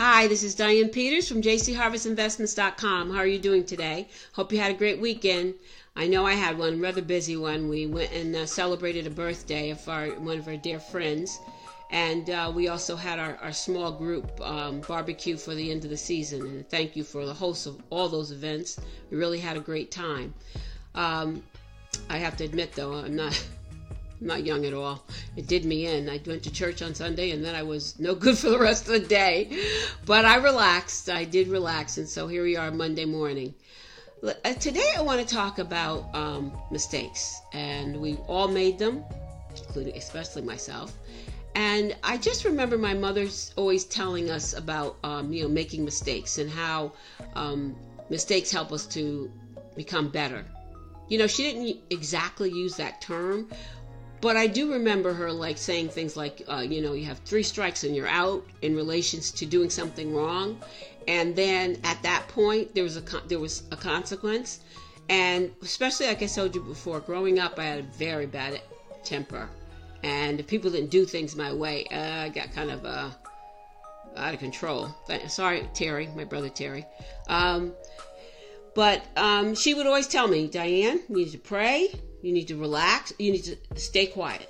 Hi, this is Diane Peters from jcharvestinvestments.com. How are you doing today? Hope you had a great weekend. I know I had one, rather busy one. We went and uh, celebrated a birthday of our one of our dear friends, and uh, we also had our, our small group um, barbecue for the end of the season. And thank you for the hosts of all those events. We really had a great time. Um, I have to admit, though, I'm not. Not young at all. It did me in. I went to church on Sunday and then I was no good for the rest of the day. But I relaxed. I did relax. And so here we are Monday morning. Uh, today I want to talk about um, mistakes. And we all made them, including especially myself. And I just remember my mother's always telling us about, um, you know, making mistakes and how um, mistakes help us to become better. You know, she didn't exactly use that term, but I do remember her like saying things like, uh, you know, you have three strikes and you're out in relations to doing something wrong, and then at that point there was a there was a consequence, and especially like I told you before, growing up I had a very bad temper, and if people didn't do things my way, uh, I got kind of uh, out of control. Sorry, Terry, my brother Terry. Um, but um, she would always tell me, Diane, you need to pray, you need to relax. You need to stay quiet.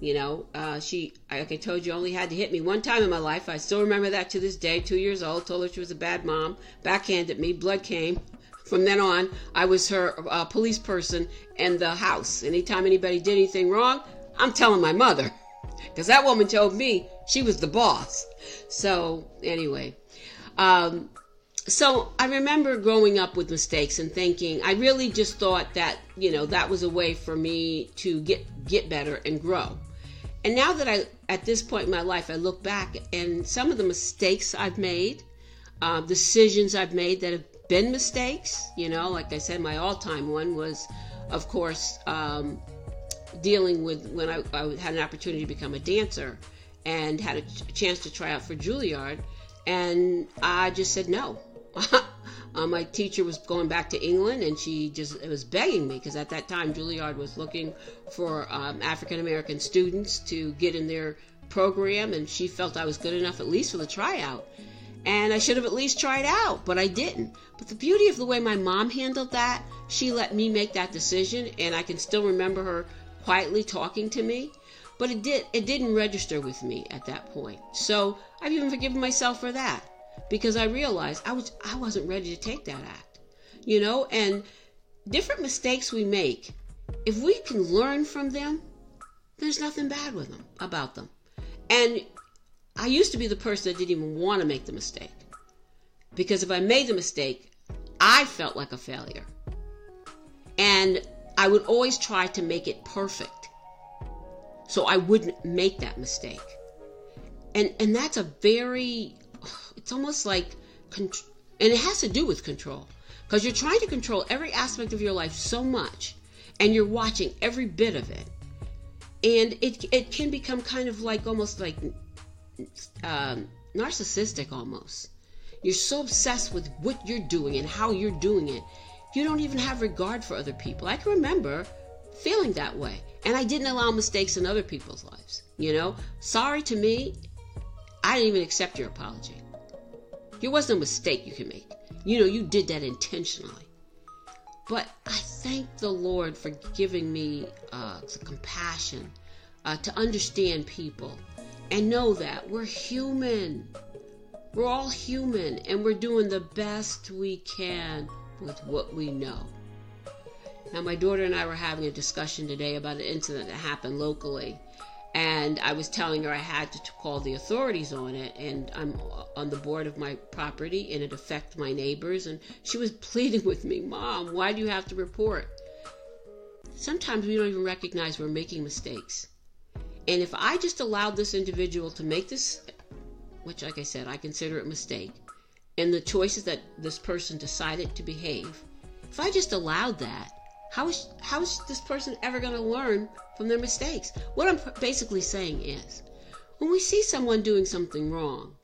You know, uh, she, like I told you, only had to hit me one time in my life. I still remember that to this day. Two years old, told her she was a bad mom, backhanded me, blood came. From then on, I was her uh, police person in the house. Anytime anybody did anything wrong, I'm telling my mother. Because that woman told me she was the boss. So, anyway, um, so I remember growing up with mistakes and thinking I really just thought that you know that was a way for me to get get better and grow. And now that I at this point in my life I look back and some of the mistakes I've made, uh, decisions I've made that have been mistakes. You know, like I said, my all-time one was, of course, um, dealing with when I, I had an opportunity to become a dancer and had a chance to try out for Juilliard, and I just said no uh, my teacher was going back to England, and she just was begging me because at that time Juilliard was looking for um, African American students to get in their program, and she felt I was good enough at least for the tryout. And I should have at least tried out, but I didn't. But the beauty of the way my mom handled that, she let me make that decision, and I can still remember her quietly talking to me. But it did it didn't register with me at that point. So I've even forgiven myself for that because I realized I was I wasn't ready to take that act. You know, and different mistakes we make, if we can learn from them, there's nothing bad with them about them. And I used to be the person that didn't even want to make the mistake. Because if I made the mistake, I felt like a failure. And I would always try to make it perfect. So I wouldn't make that mistake. And and that's a very it's almost like, and it has to do with control. Because you're trying to control every aspect of your life so much, and you're watching every bit of it. And it, it can become kind of like almost like um, narcissistic almost. You're so obsessed with what you're doing and how you're doing it, you don't even have regard for other people. I can remember feeling that way. And I didn't allow mistakes in other people's lives. You know, sorry to me, I didn't even accept your apology. There wasn't a mistake you can make. You know, you did that intentionally. But I thank the Lord for giving me uh, the compassion uh, to understand people and know that we're human. We're all human and we're doing the best we can with what we know. Now, my daughter and I were having a discussion today about an incident that happened locally and I was telling her I had to, call the authorities on it, and I'm on the board of my property, and it affects my neighbors. And she was pleading with me, Mom, why do you have to report? Sometimes we don't even recognize we're making mistakes. And if I just allowed this individual to make this, which, like I said, I consider a mistake, and the choices that this person decided to behave, if I just allowed that, how is, how is this person ever going to learn from their mistakes? What I'm basically saying is when we see someone doing something wrong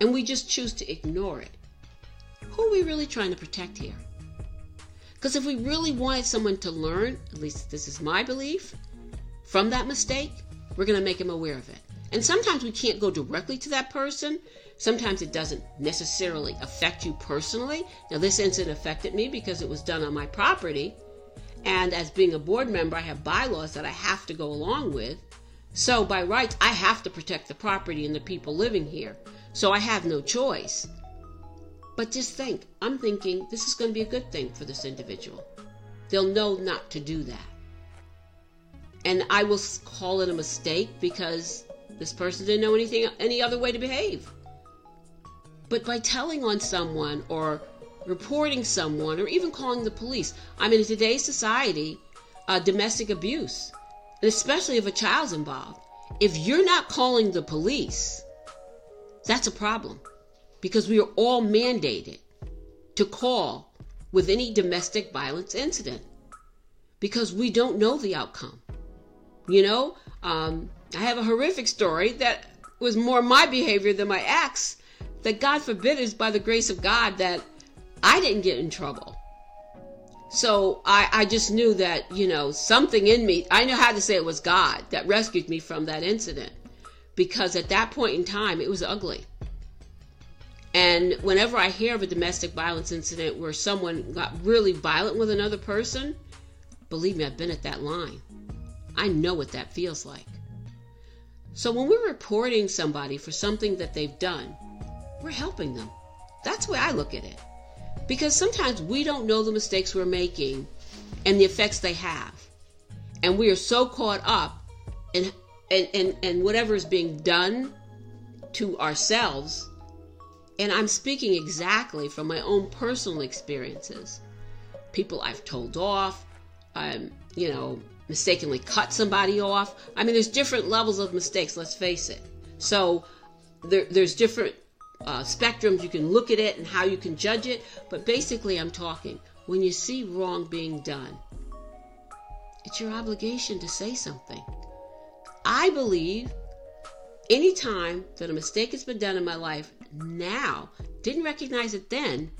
and we just choose to ignore it, who are we really trying to protect here? Because if we really wanted someone to learn, at least this is my belief, from that mistake, we're going to make them aware of it. And sometimes we can't go directly to that person. Sometimes it doesn't necessarily affect you personally. Now, this incident affected me because it was done on my property. And as being a board member, I have bylaws that I have to go along with. So, by rights, I have to protect the property and the people living here. So, I have no choice. But just think, I'm thinking this is going to be a good thing for this individual. They'll know not to do that. And I will call it a mistake because this person didn't know anything any other way to behave. But by telling on someone or reporting someone or even calling the police, I mean, in today's society, uh, domestic abuse, and especially if a child's involved, if you're not calling the police, that's a problem because we are all mandated to call with any domestic violence incident because we don't know the outcome. You know, um, I have a horrific story that was more my behavior than my ex. That God forbid is by the grace of God that I didn't get in trouble. So I, I just knew that, you know, something in me, I know how to say it was God that rescued me from that incident. Because at that point in time, it was ugly. And whenever I hear of a domestic violence incident where someone got really violent with another person, believe me, I've been at that line. I know what that feels like. So when we're reporting somebody for something that they've done, we're helping them. That's the way I look at it. Because sometimes we don't know the mistakes we're making and the effects they have. And we are so caught up in and, and, and whatever is being done to ourselves. And I'm speaking exactly from my own personal experiences. People I've told off, um, you know, mistakenly cut somebody off. I mean, there's different levels of mistakes, let's face it. So there, there's different uh, spectrums you can look at it and how you can judge it. But basically, I'm talking when you see wrong being done, it's your obligation to say something. I believe anytime that a mistake has been done in my life now, didn't recognize it then,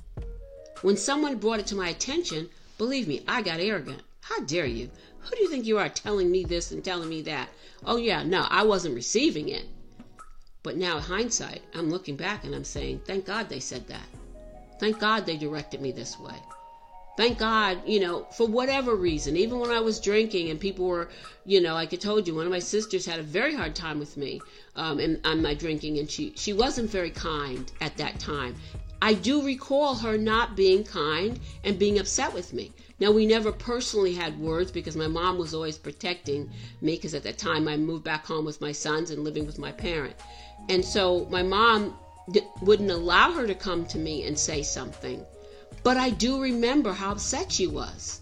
when someone brought it to my attention, believe me, I got arrogant. How dare you? Who do you think you are telling me this and telling me that? Oh, yeah, no, I wasn't receiving it. But now, hindsight, I'm looking back and I'm saying, thank God they said that. Thank God they directed me this way. Thank God, you know, for whatever reason, even when I was drinking and people were, you know, like I told you, one of my sisters had a very hard time with me um, and on my drinking, and she she wasn't very kind at that time. I do recall her not being kind and being upset with me. Now, we never personally had words because my mom was always protecting me because at that time I moved back home with my sons and living with my parent. And so my mom wouldn't allow her to come to me and say something. But I do remember how upset she was.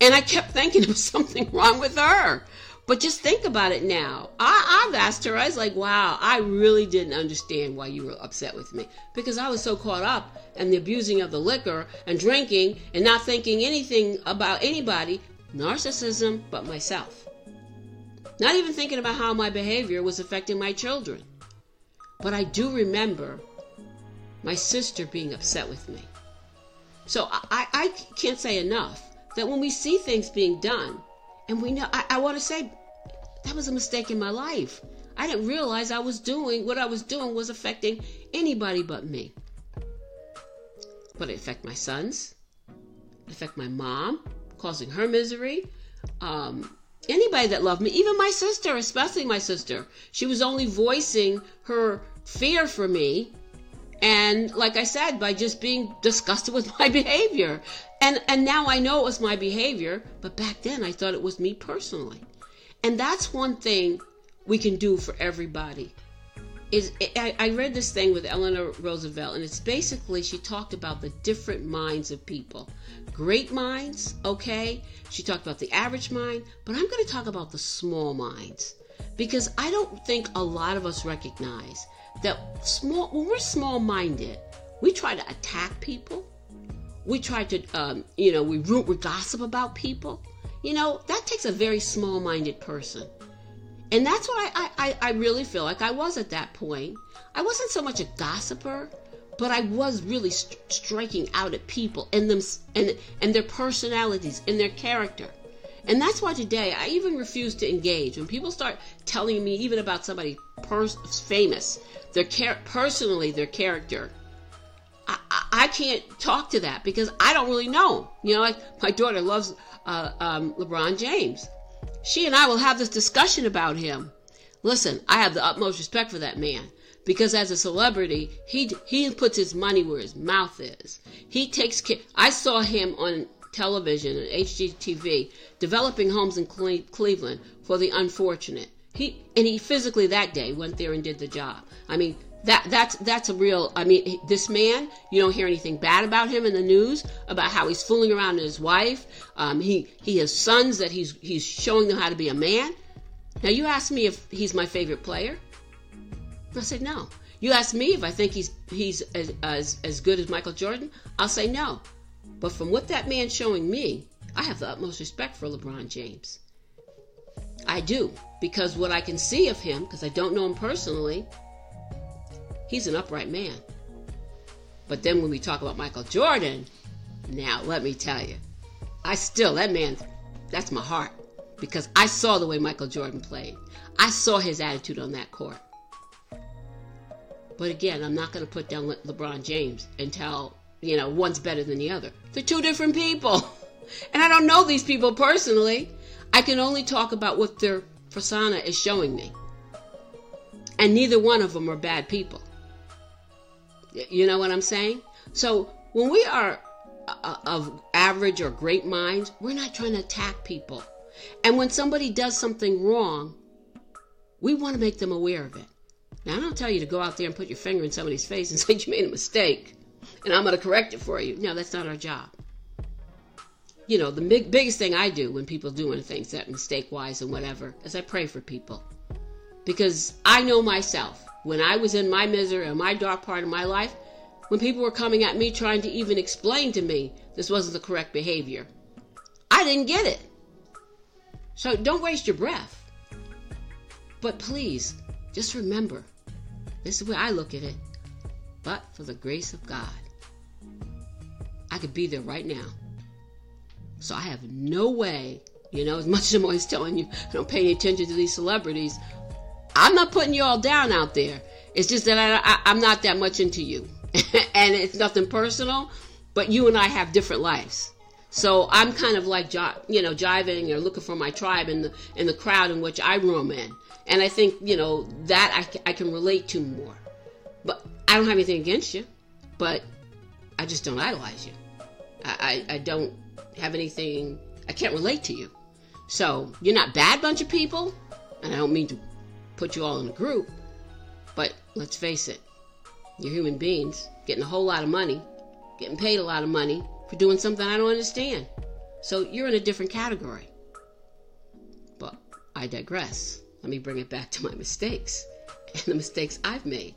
And I kept thinking there was something wrong with her. But just think about it now. I, I've asked her, I was like, wow, I really didn't understand why you were upset with me. Because I was so caught up in the abusing of the liquor and drinking and not thinking anything about anybody, narcissism, but myself. Not even thinking about how my behavior was affecting my children. But I do remember my sister being upset with me. So I, I can't say enough that when we see things being done, and we know, I, I want to say that was a mistake in my life. I didn't realize I was doing what I was doing was affecting anybody but me. But it affected my sons, it affected my mom, causing her misery. Um, anybody that loved me, even my sister, especially my sister. She was only voicing her fear for me. And like I said, by just being disgusted with my behavior. And and now I know it was my behavior, but back then I thought it was me personally. And that's one thing we can do for everybody. Is I, I read this thing with Eleanor Roosevelt, and it's basically she talked about the different minds of people. Great minds, okay. She talked about the average mind, but I'm going to talk about the small minds because I don't think a lot of us recognize that small when we're small minded, we try to attack people we try to, um, you know, we root, we gossip about people. You know, that takes a very small minded person. And that's what I, I, I really feel like I was at that point. I wasn't so much a gossiper, but I was really st- striking out at people and them and and their personalities and their character. And that's why today I even refuse to engage. When people start telling me even about somebody pers- famous, their char- personally their character, I-, can't talk to that because I don't really know. You know, like my daughter loves uh, um, LeBron James. She and I will have this discussion about him. Listen, I have the utmost respect for that man because as a celebrity, he he puts his money where his mouth is. He takes care. I saw him on television and HGTV developing homes in Cle- Cleveland for the unfortunate. He and he physically that day went there and did the job. I mean, that that's that's a real i mean this man you don't hear anything bad about him in the news about how he's fooling around his wife. Um, he he has sons that he's he's showing them how to be a man. Now you ask me if he's my favorite player? I said no. You ask me if i think he's he's as as, as good as michael jordan? I'll say no. But from what that man's showing me i have the utmost respect for lebron james. I do because what i can see of him because i don't know him personally He's an upright man. But then when we talk about Michael Jordan, now let me tell you, I still, that man, that's my heart. Because I saw the way Michael Jordan played. I saw his attitude on that court. But again, I'm not going to put down Le- LeBron James and tell, you know, one's better than the other. They're two different people. And I don't know these people personally. I can only talk about what their persona is showing me. And neither one of them are bad people. You know what I'm saying? So when we are uh, of average or great minds, we're not trying to attack people. And when somebody does something wrong, we want to make them aware of it. Now, I don't tell you to go out there and put your finger in somebody's face and say you made a mistake and I'm going to correct it for you. No, that's not our job. You know, the big, biggest thing I do when people doing things that mistake wise and whatever is I pray for people. Because I know myself when I was in my misery or my dark part of my life, when people were coming at me trying to even explain to me this wasn't the correct behavior, I didn't get it. So don't waste your breath. But please, just remember this is the way I look at it. But for the grace of God, I could be there right now. So I have no way, you know, as much as I'm always telling you, I don't pay any attention to these celebrities. I'm not putting you all down out there. It's just that I, am not that much into you. and it's nothing personal, but you and I have different lives. So I'm kind of like, you know, jiving or looking for my tribe in the, in the crowd in which I roam in. And I think, you know, that I, I can relate to more. But I don't have anything against you, but I just don't idolize you. I, I, I don't have anything, I can't relate to you. So you're not bad bunch of people, and I don't mean to put you all in a group. But let's face it, you're human beings getting a whole lot of money, getting paid a lot of money for doing something I don't understand. So you're in a different category. But I digress. Let me bring it back to my mistakes and the mistakes I've made.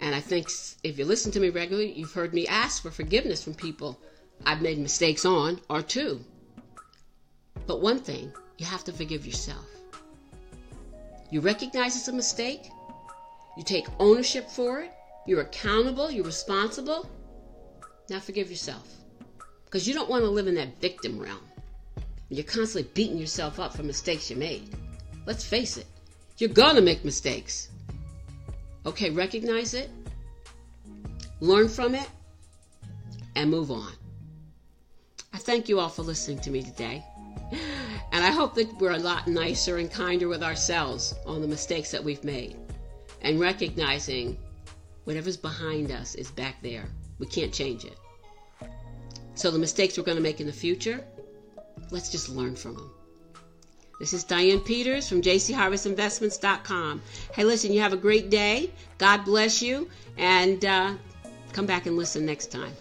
And I think if you listen to me regularly, you've heard me ask for forgiveness from people I've made mistakes on or to. But one thing, you have to forgive yourself. You recognize it's a mistake. You take ownership for it. You're accountable. You're responsible. Now forgive yourself. Because you don't want to live in that victim realm. You're constantly beating yourself up for mistakes you made. Let's face it, you're going to make mistakes. Okay, recognize it, learn from it, and move on. I thank you all for listening to me today. And I hope that we're a lot nicer and kinder with ourselves on the mistakes that we've made and recognizing whatever's behind us is back there. We can't change it. So, the mistakes we're going to make in the future, let's just learn from them. This is Diane Peters from jcharvestinvestments.com. Hey, listen, you have a great day. God bless you. And uh, come back and listen next time.